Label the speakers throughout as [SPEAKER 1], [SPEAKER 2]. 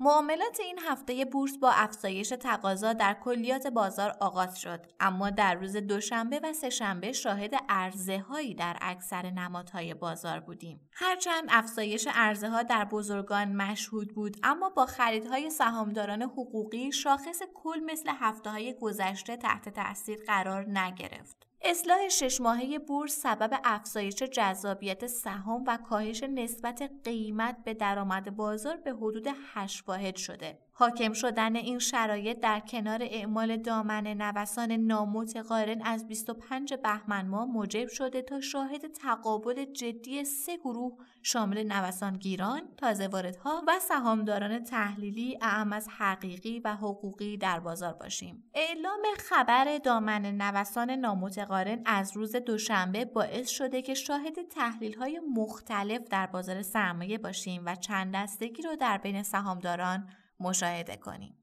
[SPEAKER 1] معاملات این هفته بورس با افزایش تقاضا در کلیات بازار آغاز شد اما در روز دوشنبه و سهشنبه شاهد عرضه هایی در اکثر نمادهای بازار بودیم. هرچند افزایش عرضه ها در بزرگان مشهود بود اما با خریدهای سهامداران حقوقی شاخص کل مثل هفته های گذشته تحت تاثیر قرار نگرفت. اصلاح شش ماهه بورس سبب افزایش جذابیت سهام و کاهش نسبت قیمت به درآمد بازار به حدود 8 واحد شده. حاکم شدن این شرایط در کنار اعمال دامن نوسان نامتقارن از 25 بهمن ماه موجب شده تا شاهد تقابل جدی سه گروه شامل نوسانگیران، تازه واردها و سهامداران تحلیلی اعم از حقیقی و حقوقی در بازار باشیم. اعلام خبر دامن نوسان نامتقارن از روز دوشنبه باعث شده که شاهد تحلیل های مختلف در بازار سرمایه باشیم و چند دستگی رو در بین سهامداران مشاهده کنیم.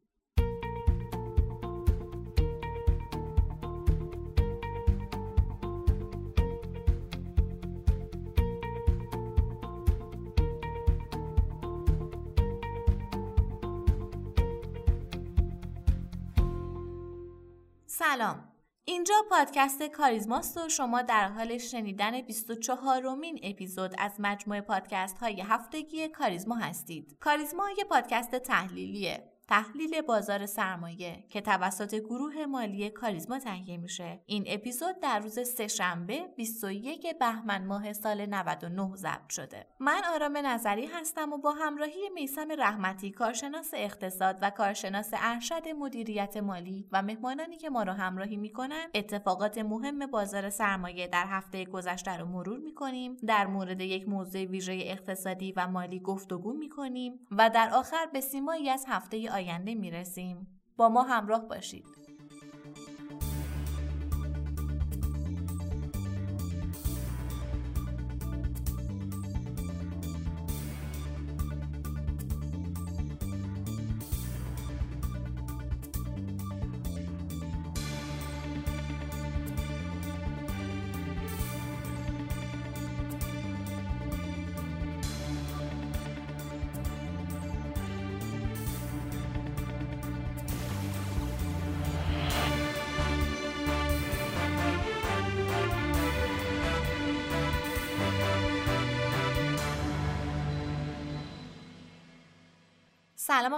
[SPEAKER 1] سلام اینجا پادکست کاریزماست و شما در حال شنیدن 24 رومین اپیزود از مجموعه پادکست های هفتگی کاریزما هستید. کاریزما یه پادکست تحلیلیه تحلیل بازار سرمایه که توسط گروه مالی کاریزما تهیه میشه. این اپیزود در روز سهشنبه 21 بهمن ماه سال 99 ضبط شده. من آرام نظری هستم و با همراهی میسم رحمتی کارشناس اقتصاد و کارشناس ارشد مدیریت مالی و مهمانانی که ما را همراهی می‌کنن اتفاقات مهم بازار سرمایه در هفته گذشته رو مرور می‌کنیم. در مورد یک موضوع ویژه اقتصادی و مالی گفتگو می‌کنیم و در آخر به سیمایی از هفته آینده می‌رسیم. با ما همراه باشید.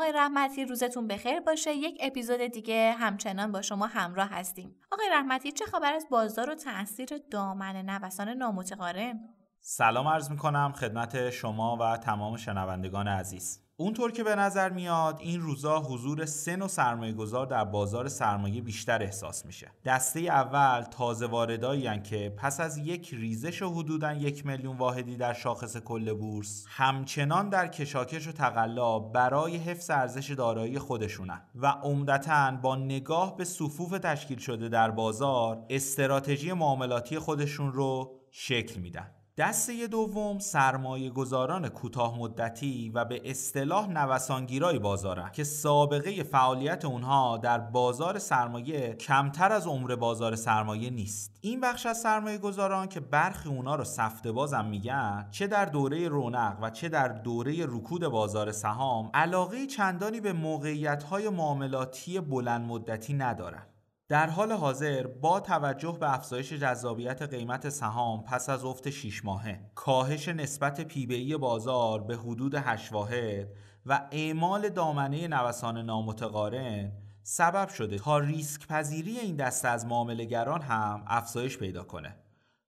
[SPEAKER 1] آقای رحمتی روزتون بخیر باشه. یک اپیزود دیگه همچنان با شما همراه هستیم. آقای رحمتی چه خبر از بازار و تاثیر دامن نوسان نامتقارن
[SPEAKER 2] سلام عرض می کنم خدمت شما و تمام شنوندگان عزیز. اونطور که به نظر میاد این روزا حضور سه نوع سرمایه گذار در بازار سرمایه بیشتر احساس میشه. دسته اول تازه واردایی که پس از یک ریزش حدودا یک میلیون واحدی در شاخص کل بورس همچنان در کشاکش و تقلا برای حفظ ارزش دارایی خودشونن و عمدتا با نگاه به صفوف تشکیل شده در بازار استراتژی معاملاتی خودشون رو شکل میدن. دسته دوم سرمایه گذاران کوتاه مدتی و به اصطلاح نوسانگیرای بازارن که سابقه فعالیت اونها در بازار سرمایه کمتر از عمر بازار سرمایه نیست. این بخش از سرمایه گذاران که برخی اونا رو سفته بازم میگن چه در دوره رونق و چه در دوره رکود بازار سهام علاقه چندانی به موقعیت های معاملاتی بلند مدتی ندارن. در حال حاضر با توجه به افزایش جذابیت قیمت سهام پس از افت 6 ماهه کاهش نسبت پیبی بازار به حدود 8 واحد و اعمال دامنه نوسان نامتقارن سبب شده تا ریسک پذیری این دسته از معاملهگران هم افزایش پیدا کنه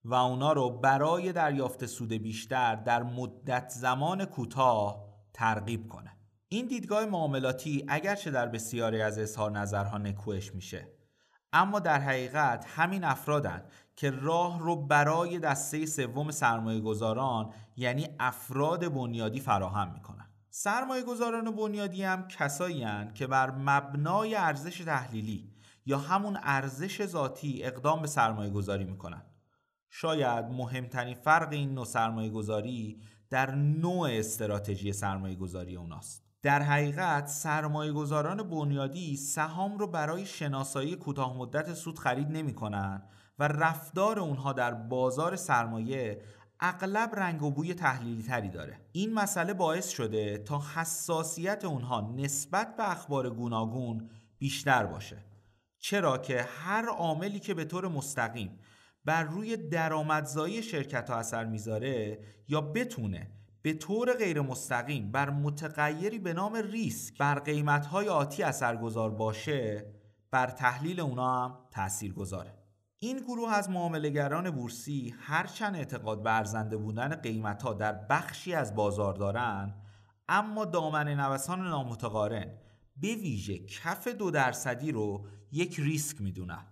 [SPEAKER 2] و اونا رو برای دریافت سود بیشتر در مدت زمان کوتاه ترغیب کنه. این دیدگاه معاملاتی اگرچه در بسیاری از اظهار نظرها نکوهش میشه اما در حقیقت همین افرادن که راه رو برای دسته سوم سرمایه گذاران یعنی افراد بنیادی فراهم می‌کنن. سرمایه گذاران بنیادی هم کسایی که بر مبنای ارزش تحلیلی یا همون ارزش ذاتی اقدام به سرمایه گذاری می‌کنن. شاید مهمترین فرق این نوع سرمایه گذاری در نوع استراتژی سرمایه گذاری اوناست. در حقیقت سرمایه گذاران بنیادی سهام رو برای شناسایی کوتاه مدت سود خرید نمی کنن و رفتار اونها در بازار سرمایه اغلب رنگ و بوی تحلیلی تری داره. این مسئله باعث شده تا حساسیت اونها نسبت به اخبار گوناگون بیشتر باشه. چرا که هر عاملی که به طور مستقیم بر روی درآمدزایی شرکت ها اثر می‌ذاره یا بتونه به طور غیر مستقیم بر متغیری به نام ریسک بر قیمت های آتی اثرگذار باشه بر تحلیل اونا هم تأثیر گذاره این گروه از معاملهگران بورسی هرچند اعتقاد به ارزنده بودن قیمت ها در بخشی از بازار دارن اما دامن نوسان نامتقارن به ویژه کف دو درصدی رو یک ریسک می‌دونن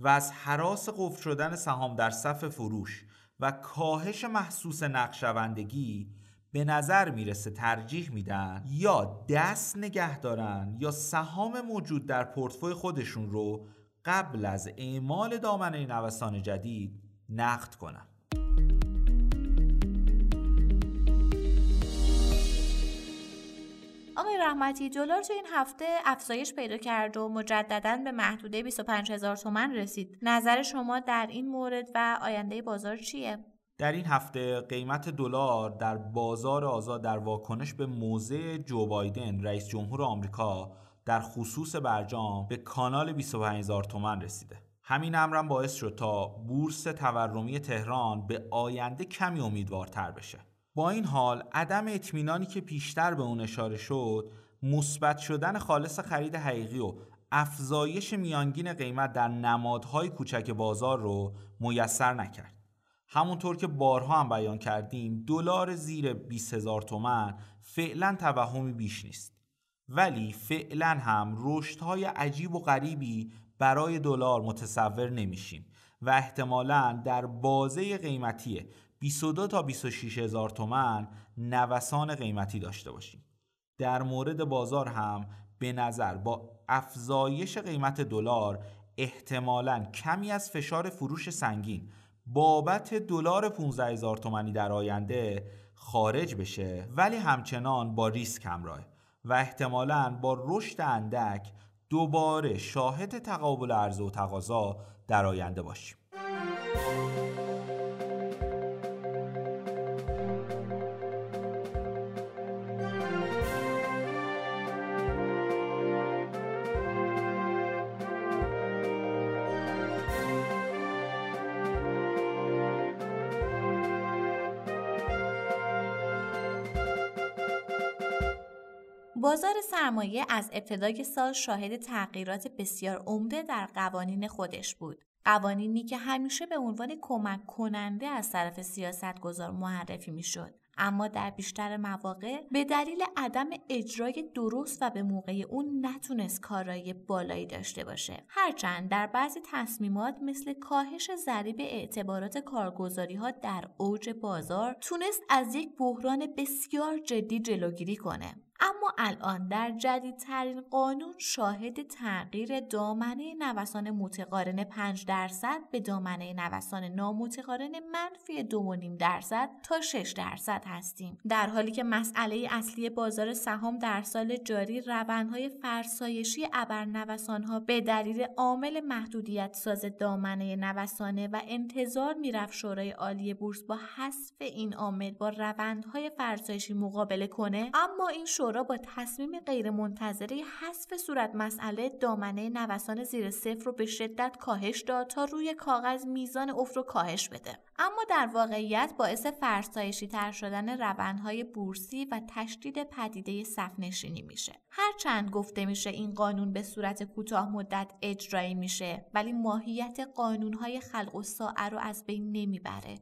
[SPEAKER 2] و از حراس قفل شدن سهام در صف فروش و کاهش محسوس نقشوندگی به نظر می‌رسه ترجیح میدن یا دست نگه دارن یا سهام موجود در پورتفوی خودشون رو قبل از اعمال دامنه نوسان جدید نقد کنن
[SPEAKER 1] آقای رحمتی دلار تو این هفته افزایش پیدا کرد و مجددا به محدوده 25 هزار تومن رسید نظر شما در این مورد و آینده بازار چیه؟
[SPEAKER 2] در این هفته قیمت دلار در بازار آزاد در واکنش به موضع جو بایدن رئیس جمهور آمریکا در خصوص برجام به کانال 25 هزار تومن رسیده. همین امرم باعث شد تا بورس تورمی تهران به آینده کمی امیدوارتر بشه. با این حال عدم اطمینانی که پیشتر به اون اشاره شد مثبت شدن خالص خرید حقیقی و افزایش میانگین قیمت در نمادهای کوچک بازار رو میسر نکرد. همونطور که بارها هم بیان کردیم دلار زیر 20 هزار تومن فعلا توهمی بیش نیست. ولی فعلا هم رشدهای عجیب و غریبی برای دلار متصور نمیشیم و احتمالا در بازه قیمتی 22 تا 26 هزار تومن نوسان قیمتی داشته باشیم. در مورد بازار هم به نظر با افزایش قیمت دلار احتمالا کمی از فشار فروش سنگین بابت دلار 15 هزار تومنی در آینده خارج بشه ولی همچنان با ریسک همراه و احتمالا با رشد اندک دوباره شاهد تقابل عرضه و تقاضا در آینده باشیم.
[SPEAKER 1] بازار سرمایه از ابتدای سال شاهد تغییرات بسیار عمده در قوانین خودش بود. قوانینی که همیشه به عنوان کمک کننده از طرف سیاست گذار معرفی می شد. اما در بیشتر مواقع به دلیل عدم اجرای درست و به موقع اون نتونست کارایی بالایی داشته باشه هرچند در بعضی تصمیمات مثل کاهش ضریب اعتبارات کارگزاری ها در اوج بازار تونست از یک بحران بسیار جدی جلوگیری کنه اما الان در جدیدترین قانون شاهد تغییر دامنه نوسان متقارن 5 درصد به دامنه نوسان نامتقارن منفی 2.5 درصد تا 6 درصد هستیم. در حالی که مسئله اصلی بازار سهام در سال جاری روندهای فرسایشی ابرنوسانها به دلیل عامل محدودیت ساز دامنه نوسانه و انتظار می‌رفت شورای عالی بورس با حذف این عامل با روندهای فرسایشی مقابله کنه اما این شورا با تصمیم غیرمنتظره حذف صورت مسئله دامنه نوسان زیر صفر رو به شدت کاهش داد تا روی کاغذ میزان افت رو کاهش بده. اما در واقعیت باعث فرسایشی تر شدن روندهای بورسی و تشدید پدیده صفنشینی میشه. هرچند گفته میشه این قانون به صورت کوتاه مدت اجرایی میشه ولی ماهیت قانونهای خلق و ساعه رو از بین نمی‌بره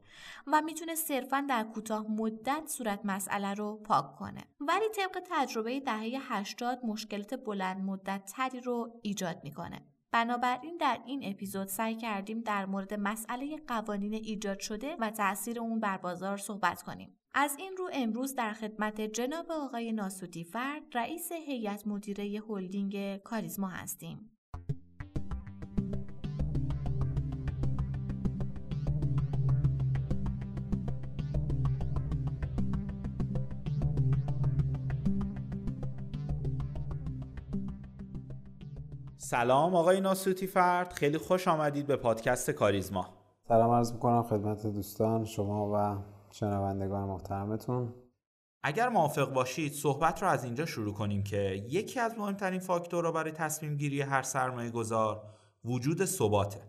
[SPEAKER 1] و می‌تونه صرفا در کوتاه مدت صورت مسئله رو پاک کنه. ولی طبق تجربه دهه 80 مشکلات بلند مدت تری رو ایجاد می‌کنه. بنابراین در این اپیزود سعی کردیم در مورد مسئله قوانین ایجاد شده و تاثیر اون بر بازار صحبت کنیم. از این رو امروز در خدمت جناب آقای ناسوتی فرد رئیس هیئت مدیره هلدینگ کاریزما هستیم.
[SPEAKER 2] سلام آقای ناسوتی فرد خیلی خوش آمدید به پادکست کاریزما.
[SPEAKER 3] سلام عرض می‌کنم خدمت دوستان شما و شنوندگان محترمتون.
[SPEAKER 2] اگر موافق باشید صحبت رو از اینجا شروع کنیم که یکی از مهمترین فاکتورها برای تصمیم گیری هر سرمایه گذار وجود ثباته.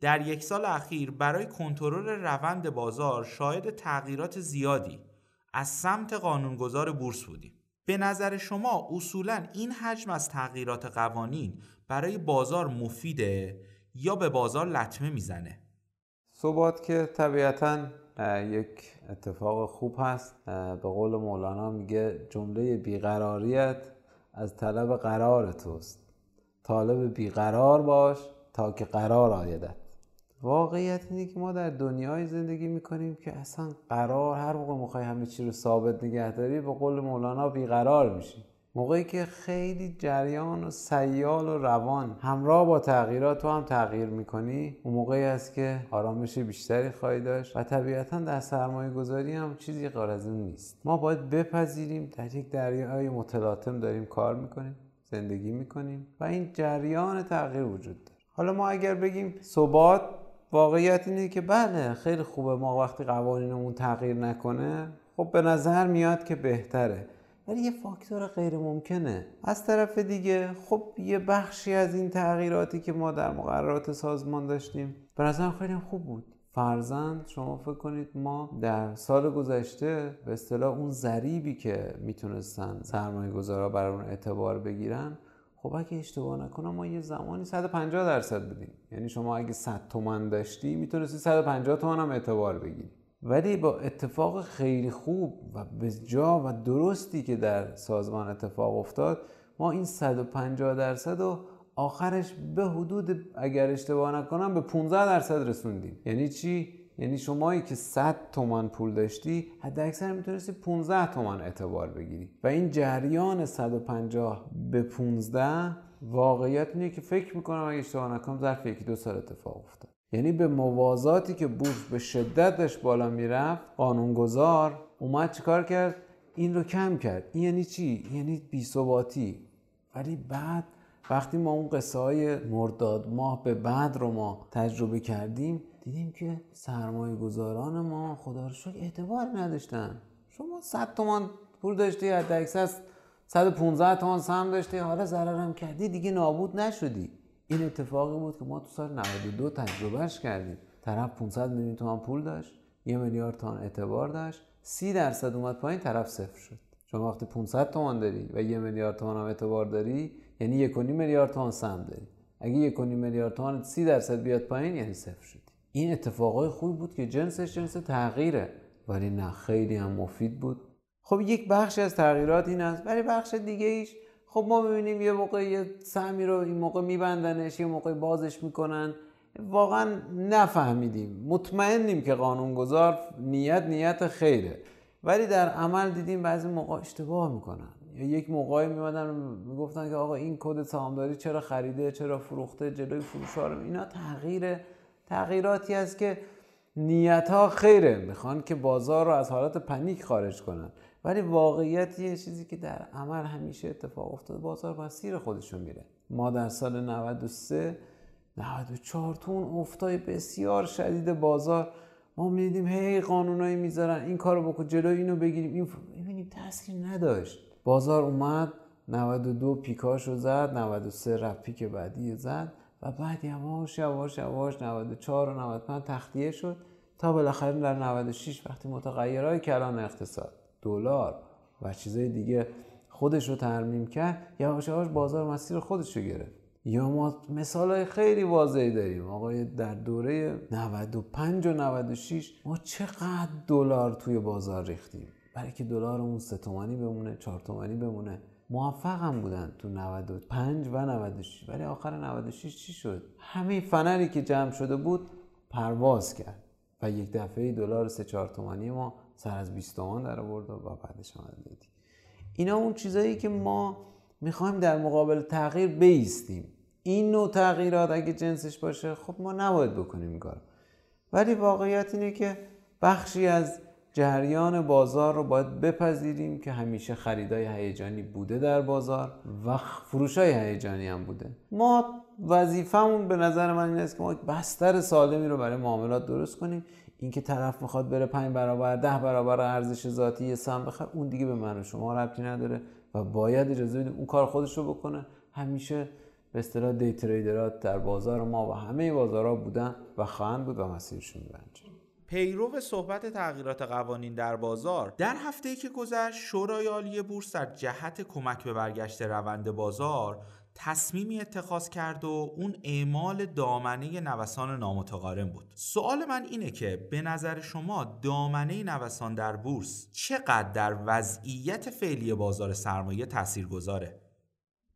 [SPEAKER 2] در یک سال اخیر برای کنترل روند بازار شاهد تغییرات زیادی از سمت قانونگذار بورس بودیم. به نظر شما اصولا این حجم از تغییرات قوانین برای بازار مفیده یا به بازار لطمه می‌زنه؟
[SPEAKER 3] ثبات که طبیعتا یک اتفاق خوب هست. به قول مولانا میگه جمله بیقراریت از طلب قرار توست. طالب بیقرار باش تا که قرار آیدت. واقعیت اینه که ما در دنیای زندگی می‌کنیم که اصلا قرار هر موقع می‌خوای همه چی رو ثابت نگه داری به قول مولانا بیقرار میشی. موقعی که خیلی جریان و سیال و روان همراه با تغییرات تو هم تغییر می‌کنی اون موقعی است که آرامش بیشتری خواهی داشت و طبیعتا در سرمایه گذاری هم چیزی غیر از نیست. ما باید بپذیریم در یک دریای متلاطم داریم کار می‌کنیم زندگی می‌کنیم و این جریان تغییر وجود داره. حالا ما اگر بگیم ثبات واقعیت اینه که بله خیلی خوبه ما وقتی قوانینمون تغییر نکنه خب به نظر میاد که بهتره. ولی یه فاکتور غیر ممکنه. از طرف دیگه خب یه بخشی از این تغییراتی که ما در مقررات سازمان داشتیم به نظر خیلی خوب بود. فرزند شما فکر کنید ما در سال گذشته به اصطلاح اون ذریبی که می‌تونستن سرمایه گذارا برای اون اعتبار بگیرن خب اگه اشتباه نکنم ما یه زمانی 150 درصد بدیم یعنی شما اگه 100 تومن داشتی می‌تونستی 150 تومن هم اعتبار بگیری. ولی با اتفاق خیلی خوب و به جا و درستی که در سازمان اتفاق افتاد ما این 150 درصد رو آخرش به حدود اگر اشتباه نکنم به 15 درصد رسوندیم. یعنی چی؟ یعنی شمایی که 100 تومن پول داشتی حد اکثر می‌تونستی 15 تومن اعتبار بگیری. و این جریان 150 به 15 واقعیت اینه که فکر می‌کنم اگه اشتباه نکنم ظرف یکی دو سال اتفاق افتاد. یعنی به موازاتی که بورس به شدت داشت بالا می‌رفت قانونگذار اومد چیکار کرد؟ این رو کم کرد. این یعنی چی؟ یعنی بیثباتی ولی بعد وقتی ما اون قصه های مرداد ماه به بعد رو ما تجربه کردیم دیدیم که سرمایه گذاران ما خدا رو اعتبار نداشتن. شما 100 تومان پول داشتی حد اکثر 115 تومان سهم داشتی. حالا ضررم کردی دیگه نابود نشدی. این اتفاقی بود که ما تو سال 92 تجربهش کردیم. طرف 500 میلیون تومان پول داشت یه میلیارد تومان اعتبار داشت 30 درصد اومد پایین طرف صفر شد. شما وقتی 500 تومان داری و یه میلیارد تومان هم اعتبار داری یعنی 1.5 میلیارد تومان سهم داری. اگه 1.5 میلیارد تومان 30 درصد بیاد پایین یعنی صفر شدی این اتفاقای خوبی بود که جنسش جنس تغییره ولی نه خیلی هم مفید بود. خب یک بخش از تغییرات این است ولی بخش دیگه ایش خب ما می‌بینیم یه موقع یه سهمی رو این موقع میبندنش یه موقع بازش می‌کنن. واقعا نفهمیدیم. مطمئنیم که قانونگذار نیت نیت خیره. ولی در عمل دیدیم بعضی موقع اشتباه می‌کنن. یا یک موقعی میمدن می‌گفتن که آقا این کد سهامداری چرا خریده چرا فروخته جلوی فروش اینا تغییر تغییراتی است که نیت ها خیره. می‌خوان که بازار رو از حالت پنیک خارج کنن. ولی واقعیت یه چیزی که در عمل همیشه اتفاق افتاد بازار مسیر خودشون میره. ما در سال 93 94 تو اون افتای بسیار شدید بازار ما می‌دیدیم هی قانونایی می‌ذارن. این کارو بکن جلوی اینو بگیریم. این می‌بینیم تاثیر نداشت. بازار اومد 92 پیکاشو زد 93 رفت پیک بعدی زد. و بعد یواش یواش یواش 94 و 95 تخلیه شد تا بالاخره در 96 وقتی متغیرهای کلان اقتصاد دلار و چیزای دیگه خودش رو ترمیم کرد یواش یواش بازار مسیر خودش رو گرفت. یا ما مثال های خیلی واضحی داریم. آقای در دوره 95 و 96 ما چقدر دلار توی بازار ریختیم؟ برای که دلارمون سه تومانی بمونه چهار تومانی بمونه. موفق هم بودن تو 95 و 96 ولی آخر 96 چی شد؟ همه فنری که جمع شده بود پرواز کرد و یک دفعه دلار 3 4 تومانی ما سر از 20 تومان در آورد و بعدش هم دیدی اینا اون چیزایی که ما می‌خوایم در مقابل تغییر بیستیم. این نوع تغییرات اگه جنسش باشه خب ما نباید بکنیم این کار ولی واقعیت اینه که بخشی از جریان بازار رو باید بپذیریم که همیشه خریدای هیجانی بوده در بازار و فروشای هیجانی هم بوده. ما وظیفمون به نظر من این است که ما بستر سالمی رو برای معاملات درست کنیم. اینکه طرف می‌خواد بره پنج برابر ده برابر ارزش ذاتی یه سهم بخره اون دیگه به من و شما ربطی نداره و باید اجازه بدیم اون کار خودش رو بکنه. همیشه به اصطلاح دی تریدرات در بازار ما و همه بازارها بودن و خواهند بود و مسیرشون بنجه
[SPEAKER 2] پیرو صحبت تغییرات قوانین در بازار. در هفته که گذشت شورای عالی بورس در جهت کمک به برگشت روند بازار تصمیمی اتخاذ کرد و اون اعمال دامنه نوسان نامتقارن بود. سوال من اینه که به نظر شما دامنه نوسان در بورس چقدر در وضعیت فعلی بازار سرمایه تأثیر گذاره؟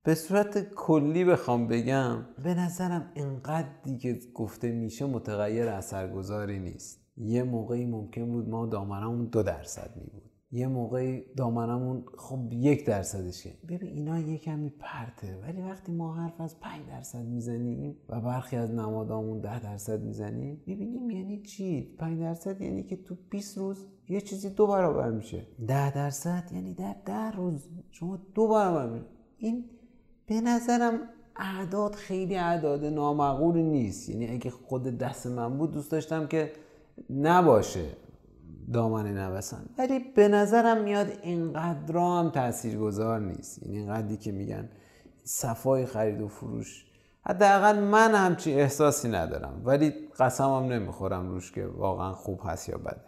[SPEAKER 3] به صورت کلی بخوام بگم به نظرم انقدری که گفته میشه متغیر اثرگذاری نیست. یه موقعی ممکن بود ما دامنمون دو درصد می بود. یه موقعی دامنمون خب یک درصدشه ببین اینا یه کمی پرته ولی وقتی ما حرف از 5 درصد می‌زنیم و برخی از نمادامون ده درصد می‌زنیم ببینیم یعنی چی؟ 5 درصد یعنی که تو 20 روز یه چیزی دو برابر میشه. ده درصد یعنی در ده روز شما دو برابر میشه این به نظرم اعداد خیلی اعداد نامعقولی نیست. یعنی اگه خود دست من بود دوست داشتم که نباشه دامن نوسان. ولی به نظرم میاد اینقدر هم تاثیرگذار نیست. یعنی اینقدری که میگن صفای خرید و فروش. حداقل من همچی احساسی ندارم. ولی قسمم نمی‌خورم روش که واقعا خوب هست یا بده.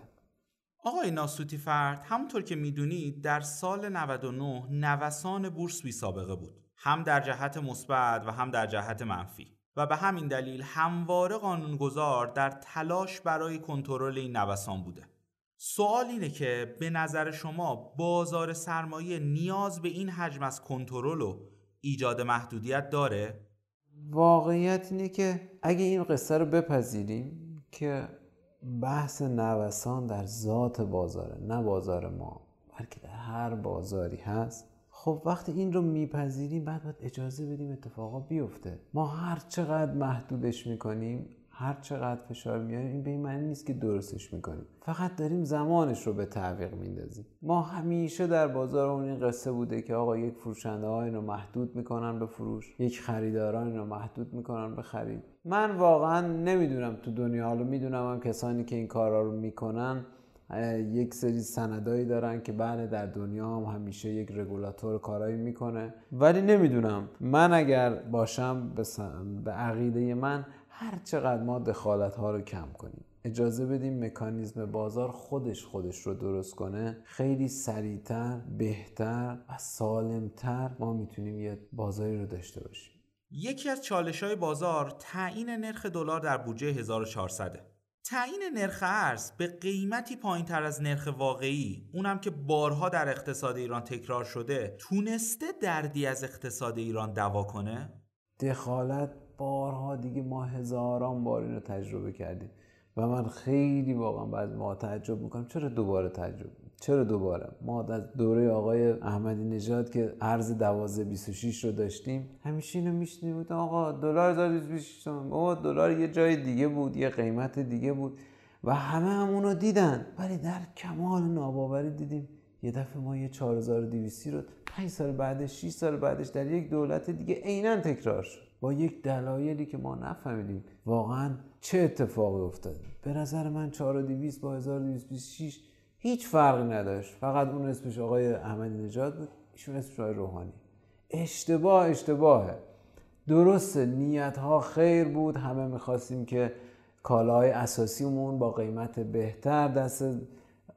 [SPEAKER 2] آقای ناسوتی فرد همونطور که می‌دونید در سال 99 نوسان بورس بی سابقه بود. هم در جهت مثبت و هم در جهت منفی. و به همین دلیل همواره قانونگذار در تلاش برای کنترل این نوسان بوده سوال اینه که به نظر شما بازار سرمایه نیاز به این حجم از کنترل و ایجاد محدودیت داره؟
[SPEAKER 3] واقعیت اینه که اگه این قصه رو بپذیریم که بحث نوسان در ذات بازاره نه بازار ما بلکه در هر بازاری هست خب وقتی این رو میپذیریم بعد باید اجازه بدیم اتفاقا بیفته. ما هر چقدر محدودش می‌کنیم هر چقدر فشار میاریم این به این معنی نیست که درستش می‌کنیم. فقط داریم زمانش رو به تعویق میندازیم. ما همیشه در بازار اون این قصه بوده که آقا یک فروشنده های رو محدود می‌کنن به فروش یک خریداران رو محدود می‌کنن به خرید. من واقعا نمی‌دونم تو دنیا حالا می‌دونم هم کسانی که این کارا رو می‌کنن یک سری سندایی دارن که بله در دنیا هم همیشه یک رگولاتور کارایی می‌کنه. ولی نمی‌دونم من اگر باشم به عقیده من هر چقدر ما دخالت ها رو کم کنیم. اجازه بدیم مکانیزم بازار خودش خودش رو درست کنه. خیلی سریعتر بهتر و سالمتر ما می‌تونیم یه بازاری رو داشته باشیم.
[SPEAKER 2] یکی از چالش های بازار تعیین نرخ دلار در بودجه 1400 تعیین نرخ ارز به قیمتی پایین تر از نرخ واقعی اونم که بارها در اقتصاد ایران تکرار شده تونسته دردی از اقتصاد ایران دوا کنه؟
[SPEAKER 3] دخالت بارها دیگه ما هزاران بار این رو تجربه کردیم و من خیلی واقعا بعد ما تعجب می‌کنم چرا دوباره تجربه چرا دوباره؟ ما از دوره آقای احمدی نژاد که ارز 1226 رو داشتیم همیشه اینو میشنیم بود آقا دلار 1226 بابا دلار یه جای دیگه بود یه قیمت دیگه بود و همه هم اونو دیدن. ولی در کمال ناباوری دیدیم یه دفعه ما یه 4200 رو 5 سال بعدش 6 سال بعدش در یک دولت دیگه عینا تکرار شد. با یک دلایلی که ما نفهمیدیم واقعا چه اتفاقی افتاد به نظر من 4200 با 1226 هیچ فرقی نداشت. فقط اون اسمش آقای احمدی نژاد بود ایشون اسمش آقای روحانی. اشتباه اشتباهه. درست نیت ها خیر بود همه می‌خواستیم که کالاهای اساسیمون با قیمت بهتر دست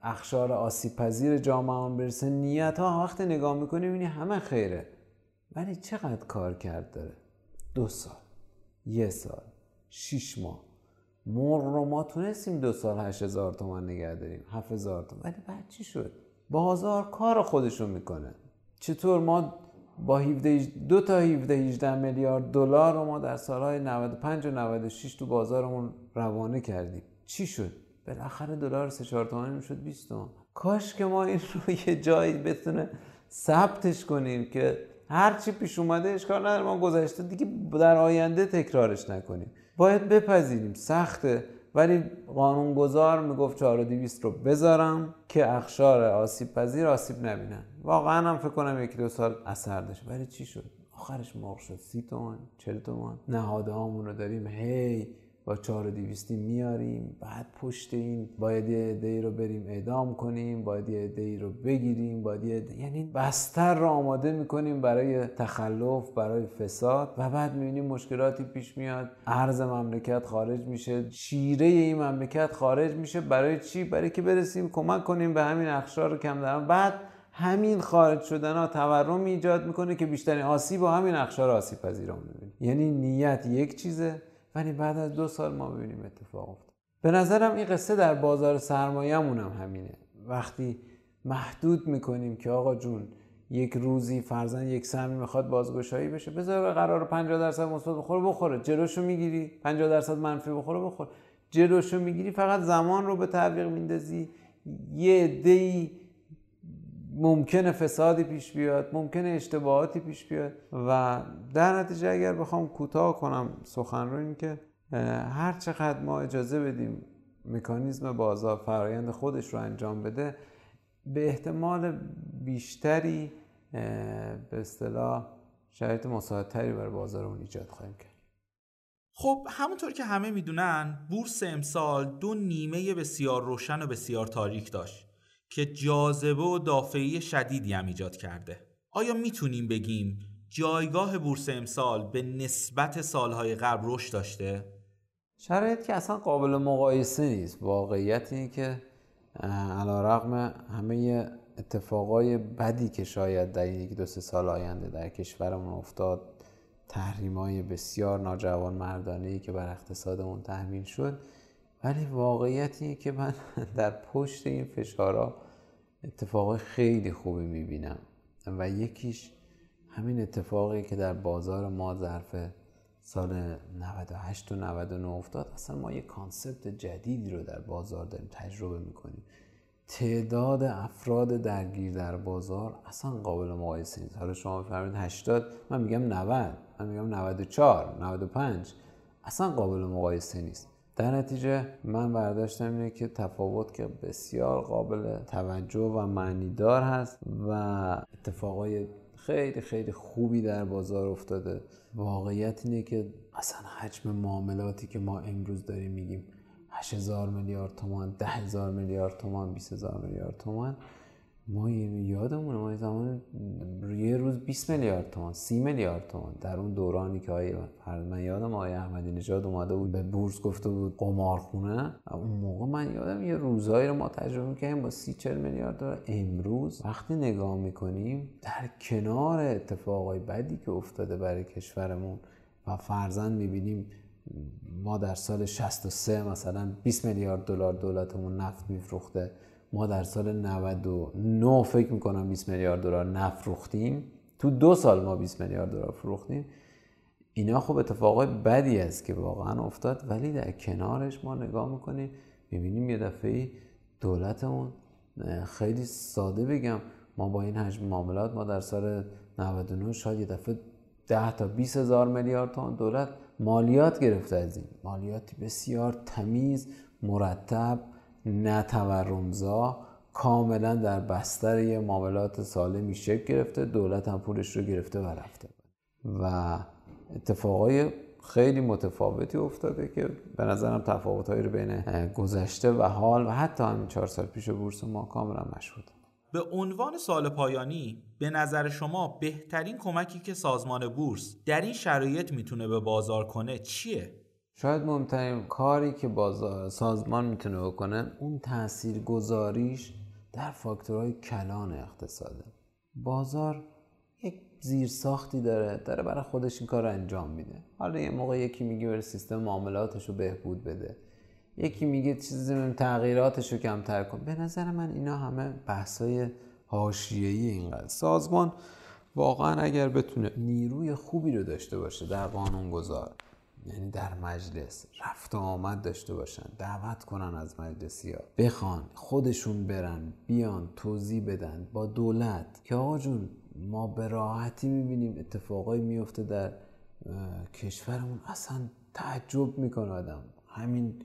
[SPEAKER 3] اخشار آسیب پذیر جامعه برسه. نیت ها وقتی نگاه می‌کنیم اینی همه خیره. ولی چقدر کار کرد داره؟ دو سال یه سال شیش ماه. مرغ رو ما تونستیم دو سال هشت هزار تومن نگه داریم هفت هزار تومن ولی بعد چی شد؟ بازار کار خودشون می‌کنه. چطور ما با 17 دو تا 17 18 میلیارد دلار رو ما در سالهای 95 و 96 تو بازارمون روانه کردیم. چی شد؟ بالاخره دلار 3 4 تومانی می‌شد 20 تومن کاش که ما این رو یه جایی بتونه ثبتش کنیم که هر چی پیش اومده اشکال نداره ما گذشته دیگه در آینده تکرارش نکنیم. باید بپذیریم. سخته. ولی قانونگذار می‌گفت 4200 رو بذارم که اخشار آسیب پذیر آسیب نبینن. واقعا هم فکر کنم یکی دو سال اثر داشت. ولی چی شد؟ آخرش مرغ شد. سی تومن چل تومن نهاده رو داریم. هی با چهار دیویستی میاریم بعد پشت این باید یه عده رو بریم اعدام کنیم باید یه رو بگیریم باید یه یعنی بستر رو آماده می‌کنیم برای تخلف برای فساد و بعد می‌بینیم مشکلاتی پیش میاد. ارز مملکت خارج میشه شیره این مملکت خارج میشه. برای چی؟ برای که برسیم کمک کنیم به همین اخشار کم دارم بعد همین خارج شدن ها تورم ایجاد می‌کنه که بیشترین آسیب با همین اخشار آسیب پذیران می‌بینیم. یعنی نیت یک چیزه. ولی بعد از دو سال ما ببینیم اتفاق افتاد. به نظرم این قصه در بازار سرمایه‌مون هم همینه. وقتی محدود می‌کنیم که آقا جون یک روزی فرزن یک سهمی می‌خواد بازگشایی بشه بذار به قرار 50 درصد مثبت بخوره بخوره. جلوشو می‌گیری 50 درصد منفی بخوره بخوره. جلوشو می‌گیری فقط زمان رو به تعویق میندازی. یه عده‌ای ممکنه فسادی پیش بیاد ممکنه اشتباهاتی پیش بیاد و در نتیجه اگر بخوام کوتاه کنم سخن رو این که هر چقدر ما اجازه بدیم مکانیزم بازار فرایند خودش رو انجام بده به احتمال بیشتری به اصطلاح شرایط مساعدتری بر بازار اون ایجاد خواهیم کرد.
[SPEAKER 2] خب همونطور که همه می‌دونن بورس امسال دو نیمه بسیار روشن و بسیار تاریک داشت. که جاذبه و دافعی شدیدی هم ایجاد کرده آیا می‌تونیم بگیم جایگاه بورس امسال به نسبت سالهای قبل رشد داشته؟
[SPEAKER 3] شرایط که اصلا قابل مقایسه نیست واقعیت اینه که علا رقم همه اتفاقای بدی که شاید در یک دو سه سال آینده در کشورمون افتاد تحریم های بسیار ناجوان مردانه که بر اقتصادمون تحمیل شد ولی واقعیت که من در پشت این فشارها اتفاق خیلی خوبی می‌بینم. و یکیش همین اتفاقی که در بازار ما ظرف سال 98 و 99 افتاد. اصلا ما یه کانسپت جدیدی رو در بازار داریم تجربه می‌کنیم. تعداد افراد درگیر در بازار اصلا قابل مقایسه نیست. حالا شما بفرمایید 80 من میگم 90 من میگم 94 95 اصلا قابل مقایسه نیست. در نتیجه من برداشتم اینه که تفاوت که بسیار قابل توجه و معنیدار هست و اتفاقای خیلی خیلی خوبی در بازار افتاده. واقعیت اینه که اصلا حجم معاملاتی که ما امروز داریم میگیم 8000 میلیارد تومان 10000 میلیارد تومان 20000 میلیارد تومان ما یادمونه ما زمان یه روز 20 میلیارد تومان 30 میلیارد تومان در اون دورانی که آیه من یادم آیه احمدی نژاد اومده بود به بورس گفته بود قمارخونه. اون موقع من یادم یه روزایی رو ما تجربه کردیم با 30 40 میلیارد دلار. امروز وقتی نگاه می‌کنیم در کنار اتفاقای بدی که افتاده برای کشورمون و فرزن می‌بینیم ما در سال 63 مثلا 20 میلیارد دلار دولتمون نفت میفروخته. ما در سال 99 فکر می‌کنم 20 میلیارد دلار نفروختیم. تو دو سال ما 20 میلیارد دلار فروختیم. اینا خب اتفاقای بدی است که واقعا افتاد ولی در کنارش ما نگاه می‌کنیم می‌بینیم یه دفعه دولتمون خیلی ساده بگم ما با این حجم معاملات ما در سال 99 شاید یه دفعه 10 تا 20 هزار میلیارد تومان دولت مالیات گرفته از این. مالیاتی بسیار تمیز مرتب نه تورمزا کاملا در بستر یه معاملات سالمی شکل گرفته دولت هم پولش رو گرفته و رفته و اتفاقای خیلی متفاوتی افتاده که به نظرم تفاوتهایی رو بین گذشته و حال و حتی همین چهار سال پیش بورس ما کاملا مشهود
[SPEAKER 2] به عنوان سال پایانی به نظر شما بهترین کمکی که سازمان بورس در این شرایط می‌تونه به بازار کنه چیه؟
[SPEAKER 3] شاید مهمترین کاری که بازار سازمان می‌تونه بکنه اون تأثیر گذاریش در فاکتورهای کلان اقتصاده بازار یک زیر ساختی داره داره برای خودش این کار انجام میده. حالا یه موقع یکی میگه بره سیستم معاملاتش رو بهبود بده. یکی میگه چیزی تغییراتش رو کمتر کن. به نظر من اینا همه بحثای حاشیه‌ای اینقدر سازمان واقعا اگر بتونه نیروی خوبی رو داشته باشه در قانون گذار یعنی در مجلس رفت و آمد داشته باشن دعوت کنن از مجلسی ها. بخوان خودشون برن بیان توضیح بدن با دولت که آقا جون ما به راحتی می‌بینیم اتفاقایی میفته در کشورمون. اصلا تعجب می‌کنه آدم. همین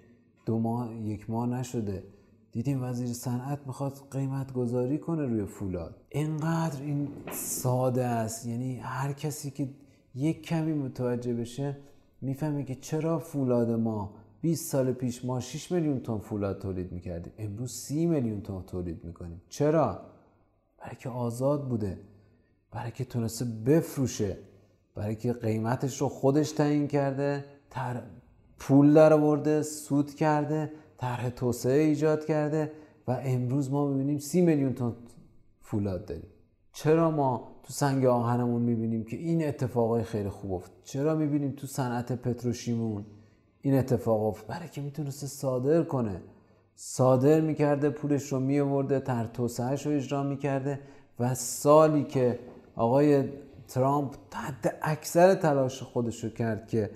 [SPEAKER 3] دو ماه یک ماه نشده. دیدیم وزیر صنعت می‌خواد قیمت گذاری کنه روی فولاد. اینقدر این ساده است. یعنی هر کسی که یک کمی متوجه بشه می‌فهمه که چرا فولاد ما 20 سال پیش ما 6 میلیون تن فولاد تولید می‌کردیم. امروز 30 میلیون تن تولید می‌کنیم. چرا؟ برای که آزاد بوده. برای که تونسته بفروشه. برای که قیمتش رو خودش تعیین کرده تر پول در آورده سود کرده طرح توسعه ایجاد کرده و امروز ما می‌بینیم سی میلیون تن فولاد داریم. چرا ما تو سنگ آهنمون می‌بینیم که این اتفاقای خیلی خوب افت چرا می‌بینیم تو صنعت پتروشیمون این اتفاق افت برای که می‌تونسته صادر کنه. صادر می‌کرده پولش رو میورده تر توسعهش رو اجرا می‌کرده و سالی که آقای ترامپ تحت اکثر تلاش خودش رو کرد که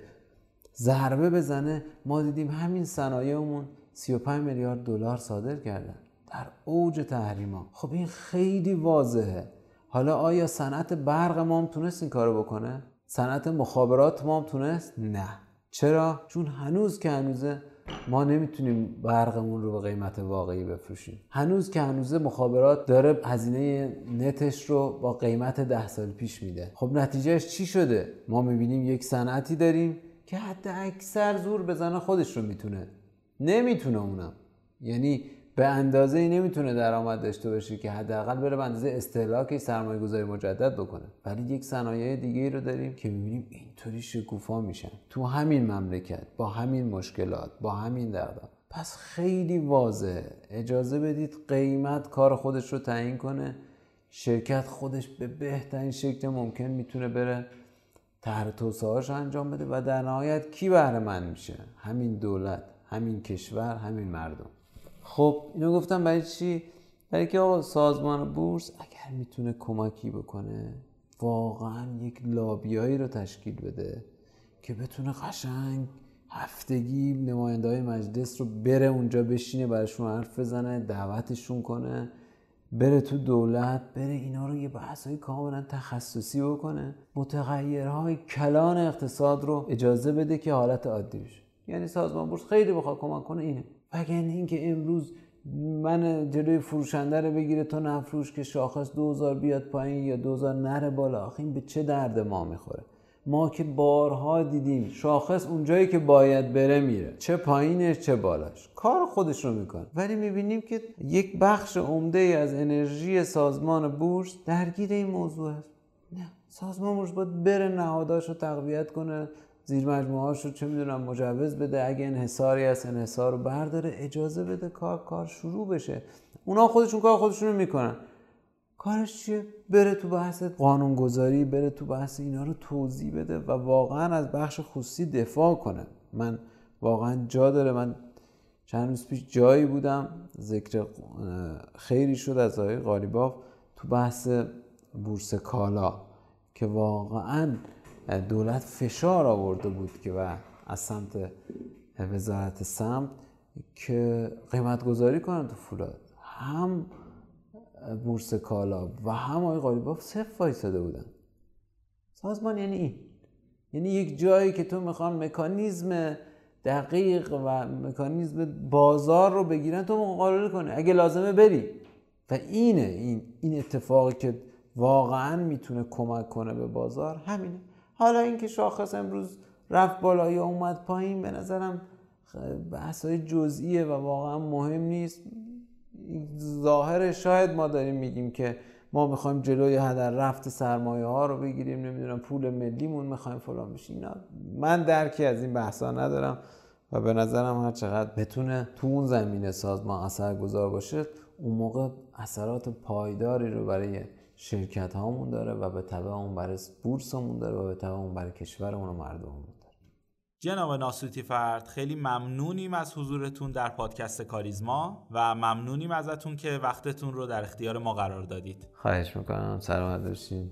[SPEAKER 3] ضربه بزنه ما دیدیم همین صنایعمون 35 میلیارد دلار صادر کردن در اوج تحریما. خب این خیلی واضحه. حالا آیا صنعت برق ما هم تونست این کارو بکنه؟ صنعت مخابرات ما هم تونست؟ نه. چرا؟ چون هنوز که هنوزه ما نمی‌تونیم برقمون رو به قیمت واقعی بفروشیم. هنوز که هنوزه مخابرات داره هزینه نتش رو با قیمت ده سال پیش میده. خب نتیجهش چی شده؟ ما می‌بینیم یک صنعتی داریم که حتی اکثر زور بزنه خودش رو می‌تونه. نمی‌تونه اونم. یعنی به اندازه ای نمی‌تونه درآمد داشته باشه که حداقل بره به اندازه استهلاک سرمایه گذاری مجدد بکنه. ولی یک صنایع دیگه ای رو داریم که می‌بینیم اینطوری شکوفا میشن. تو همین مملکت با همین مشکلات با همین دغدغه. پس خیلی واضحه. اجازه بدید قیمت کار خودش رو تعیین کنه. شرکت خودش به بهترین شکل ممکن می‌تونه بره طرح توسعهاش انجام بده و در نهایت کی بهره من میشه؟ همین دولت همین کشور همین مردم. خب اینو گفتم برای چی؟ برای که آقا سازمان بورس اگر می‌تونه کمکی بکنه واقعا یک لابیایی رو تشکیل بده که بتونه قشنگ هفتگی نماینده های مجلس رو بره اونجا بشینه براشون حرف بزنه دعوتشون کنه بره تو دولت بره اینا رو یه بحث های کاملا تخصصی بکنه. متغیرهای کلان اقتصاد رو اجازه بده که حالت عادی بشه. یعنی سازمان بورس خیلی بخواد کمک کنه اینه. وگرنه اینکه امروز من جلوی فروشنده رو بگیره تو نفروش که شاخص 2000 بیاد پایین یا 2000 نره بالا آخه این به چه درد ما می‌خوره؟ ما که بارها دیدیم شاخص اونجایی که باید بره میره چه پایینش چه بالاش. کار خودش رو می‌کنه. ولی می‌بینیم که یک بخش عمده از انرژی سازمان بورس درگیر این موضوع است نه سازمان بورس باید بره نهاداش رو تقویت کنه زیر مجموعه رو چه می‌دونم مجوز بده اگه انحصاری هست انحصار رو برداره اجازه بده کار کار شروع بشه. اونا خودشون کار خودشون رو می‌کنن. کارش چیه؟ بره تو بحث قانونگذاری بره تو بحث اینا رو توضیح بده و واقعا از بخش خصوصی دفاع کنه. من واقعا جا داره. من چند روز پیش جایی بودم ذکر خیری شد از آقای قالیباف تو بحث بورس کالا که واقعا دولت فشار آورده بود که و از سمت وزارت سمت که قیمت گذاری کنن تو فولاد. هم بورس کالا و هم آقای قالیباف صفر وایساده بودن. سازمان یعنی این. یعنی یک جایی که تو می‌خوان مکانیزم دقیق و مکانیزم بازار رو بگیرن تو مقابله کنی. اگه لازمه بری. و اینه این این اتفاقی که واقعا می‌تونه کمک کنه به بازار همینه. حالا اینکه شاخص امروز رفت بالا یا اومد پایین به نظرم بحث های جزئیه و واقعا مهم نیست. ظاهر شاید ما داریم میگیم که ما می‌خوایم جلوی هدر رفت سرمایه ها رو بگیریم نمی‌دونم پول ملیمون می‌خوایم فلان بشیم. من درکی از این بحثا ندارم و به نظرم هر چقدر بتونه تو اون زمینه سازمان اثر گذار باشه اون موقع اثرات پایداری رو برای شرکت هامون داره و به طبع اون برای بورسمون داره و به طبع اون برای کشورمون و مردممون داره.
[SPEAKER 2] جناب ناسوتی فرد خیلی ممنونیم از حضورتون در پادکست کاریزما و ممنونیم ازتون که وقتتون رو در اختیار ما قرار دادید.
[SPEAKER 3] خواهش می‌کنم. سلامت باشین.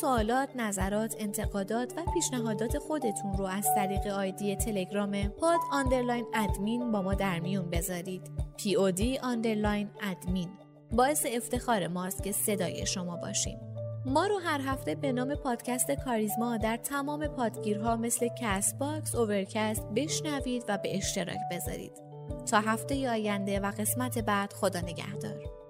[SPEAKER 1] سوالات، نظرات، انتقادات و پیشنهادات خودتون رو از طریق آیدی تلگرام pod underline admin با ما در میون بذارید. POD underline admin. باعث افتخار ماست که صدای شما باشیم. ما رو هر هفته به نام پادکست کاریزما در تمام پادگیرها مثل Castbox، Overcast بشنوید و به اشتراک بذارید. تا هفته آینده و قسمت بعد خدا نگهدار.